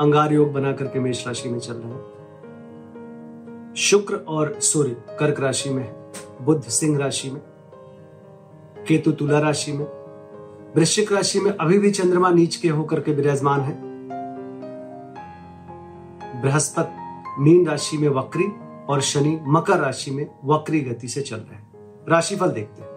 अंगार योग बना करके मेष राशि में चल रहे हैं। शुक्र और सूर्य कर्क राशि में है बुद्ध सिंह राशि में, केतु तुला राशि में, वृश्चिक राशि में अभी भी चंद्रमा नीच के होकर के विराजमान है। बृहस्पति, मीन राशि में वक्री और शनि मकर राशि में वक्री गति से चल रहे हैं। राशिफल देखते हैं।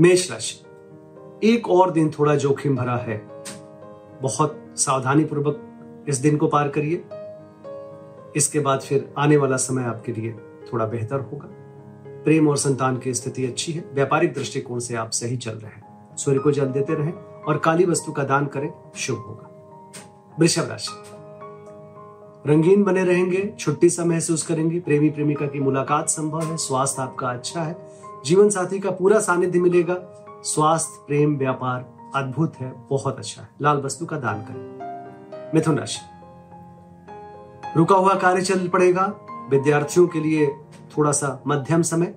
मेष राशि, एक और दिन थोड़ा जोखिम भरा है। बहुत सावधानी पूर्वक इस दिन को पार करिए। इसके बाद फिर आने वाला समय आपके लिए थोड़ा बेहतर होगा। प्रेम और संतान की स्थिति अच्छी है। व्यापारिक दृष्टिकोण से आप सही चल रहे हैं। सूर्य को जल देते रहें और काली वस्तु का दान करें। शुभ होगा। वृषभ राशि। रंगीन बने रहेंगे। छुट्टी सा महसूस करेंगे। प्रेमी प्रेमिका की मुलाकात संभव है। स्वास्थ्य आपका अच्छा है। जीवन साथी का पूरा सानिध्य मिलेगा। स्वास्थ्य, प्रेम, व्यापार अद्भुत है। बहुत अच्छा है। लाल वस्तु का दान करें। मिथुन राशि रुका हुआ कार्य चल पड़ेगा। विद्यार्थियों के लिए थोड़ा सा मध्यम समय।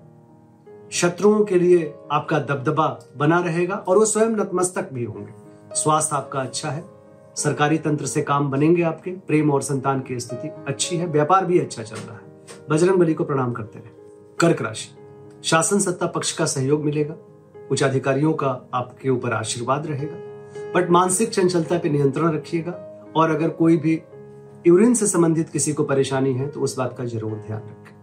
शत्रुओं के लिए आपका दबदबा बना रहेगा और वो स्वयं नतमस्तक भी होंगे। स्वास्थ्य आपका अच्छा है। सरकारी तंत्र से काम बनेंगे आपके। प्रेम और संतान की स्थिति अच्छी है। व्यापार भी अच्छा चल रहा है। बजरंग बली को प्रणाम करते रहे। कर्क राशि। शासन सत्ता पक्ष का सहयोग मिलेगा। उच्च अधिकारियों का आपके ऊपर आशीर्वाद रहेगा। बट मानसिक चंचलता पे नियंत्रण रखिएगा। और अगर कोई भी यूरिन से संबंधित किसी को परेशानी है तो उस बात का ज़रूर ध्यान रखें।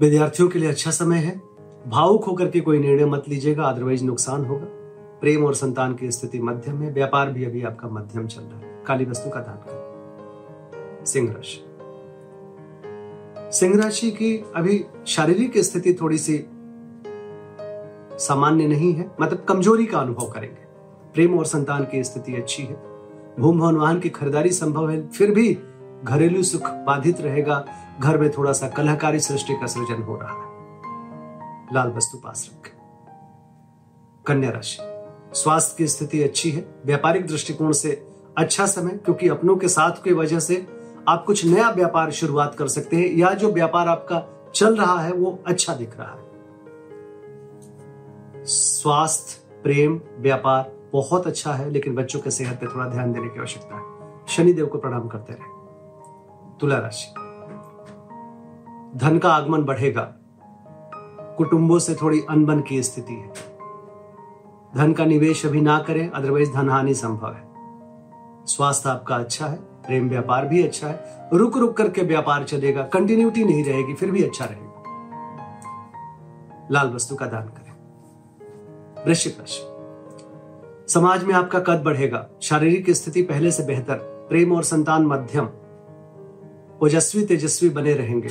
विद्यार्थियों के लिए अच्छा समय है। भावुक होकर के कोई निर्णय मत लीजिएगा अदरवाइज़ नुकसान होगा। प्रेम और संतान की स्थिति मध्यम है। व्यापार भी अभी आपका मध्यम चल रहा है। काली वस्तु का दान करें। सिंह राशि। सिंह राशि की अभी शारीरिक स्थिति थोड़ी सी सामान्य नहीं है। मतलब कमज़ोरी का अनुभव करेंगे। प्रेम और संतान की स्थिति अच्छी है। भूम भवन वाहन की खरीदारी संभव है, फिर भी घरेलू सुख बाधित रहेगा। घर में थोड़ा सा कलहकारी सृष्टि का सृजन हो रहा है। लाल वस्तु पास रखें। कन्या राशि, स्वास्थ्य की स्थिति अच्छी है। व्यापारिक दृष्टिकोण से अच्छा समय, क्योंकि अपनों के साथ की वजह से आप कुछ नया व्यापार शुरुआत कर सकते हैं, या जो व्यापार आपका चल रहा है, वो अच्छा दिख रहा है। स्वास्थ्य, प्रेम, व्यापार बहुत अच्छा है, लेकिन बच्चों के सेहत पे थोड़ा ध्यान देने की आवश्यकता है। शनिदेव को प्रणाम करते रहे। तुला राशि। धन का आगमन बढ़ेगा। कुटुंबों से थोड़ी अनबन की स्थिति है। धन का निवेश अभी ना करें अदरवाइज़ धन हानि संभव है। स्वास्थ्य आपका अच्छा है, प्रेम व्यापार भी अच्छा है। रुक रुक करके व्यापार चलेगा कंटिन्यूटी नहीं रहेगी, फिर भी अच्छा रहेगा। लाल वस्तु का दान करें। वृश्चिक राशि। समाज में आपका कद बढ़ेगा। शारीरिक स्थिति पहले से बेहतर। प्रेम और संतान मध्यम। ओजस्वी तेजस्वी बने रहेंगे।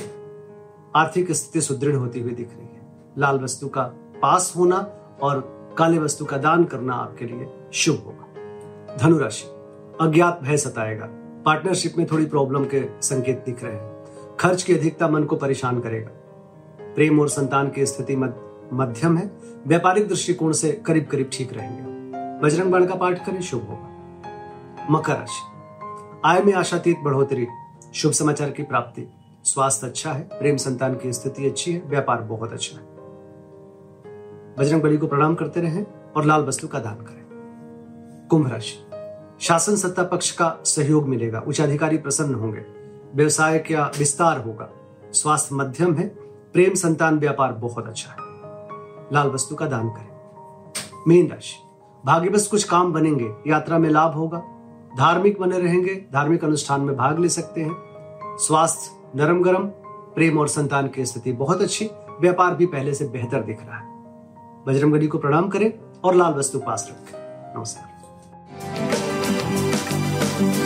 आर्थिक स्थिति सुदृढ़ होती हुई दिख रही है। लाल वस्तु का पास होना और काले वस्तु का दान करना आपके लिए शुभ होगा। धनुराशि। अज्ञात भय सताएगा। पार्टनरशिप में थोड़ी प्रॉब्लम के संकेत दिख रहे हैं। खर्च की अधिकता मन को परेशान करेगा। प्रेम और संतान की स्थिति मध्यम है। व्यापारिक दृष्टिकोण से करीब करीब ठीक रहेंगे। बजरंग बाण का पाठ करें, शुभ होगा। मकर राशि। आय में आशातीत बढ़ोतरी शुभ समाचार की प्राप्ति। स्वास्थ्य अच्छा है, प्रेम संतान की स्थिति अच्छी है, व्यापार बहुत अच्छा है। बजरंग बली को प्रणाम करते रहें और लाल वस्तु का दान करें। कुंभ राशि। शासन सत्ता पक्ष का सहयोग मिलेगा उच्च अधिकारी प्रसन्न होंगे, व्यवसाय का विस्तार होगा, स्वास्थ्य मध्यम है, प्रेम संतान व्यापार बहुत अच्छा है। लाल वस्तु का दान करें। मीन राशि। भाग्य बस कुछ काम बनेंगे, यात्रा में लाभ होगा। धार्मिक बने रहेंगे, धार्मिक अनुष्ठान में भाग ले सकते हैं। स्वास्थ्य नरम गरम प्रेम और संतान की स्थिति बहुत अच्छी, व्यापार भी पहले से बेहतर दिख रहा है। बजरंगबली को प्रणाम करें और लाल वस्तु पास रखें। नमस्कार।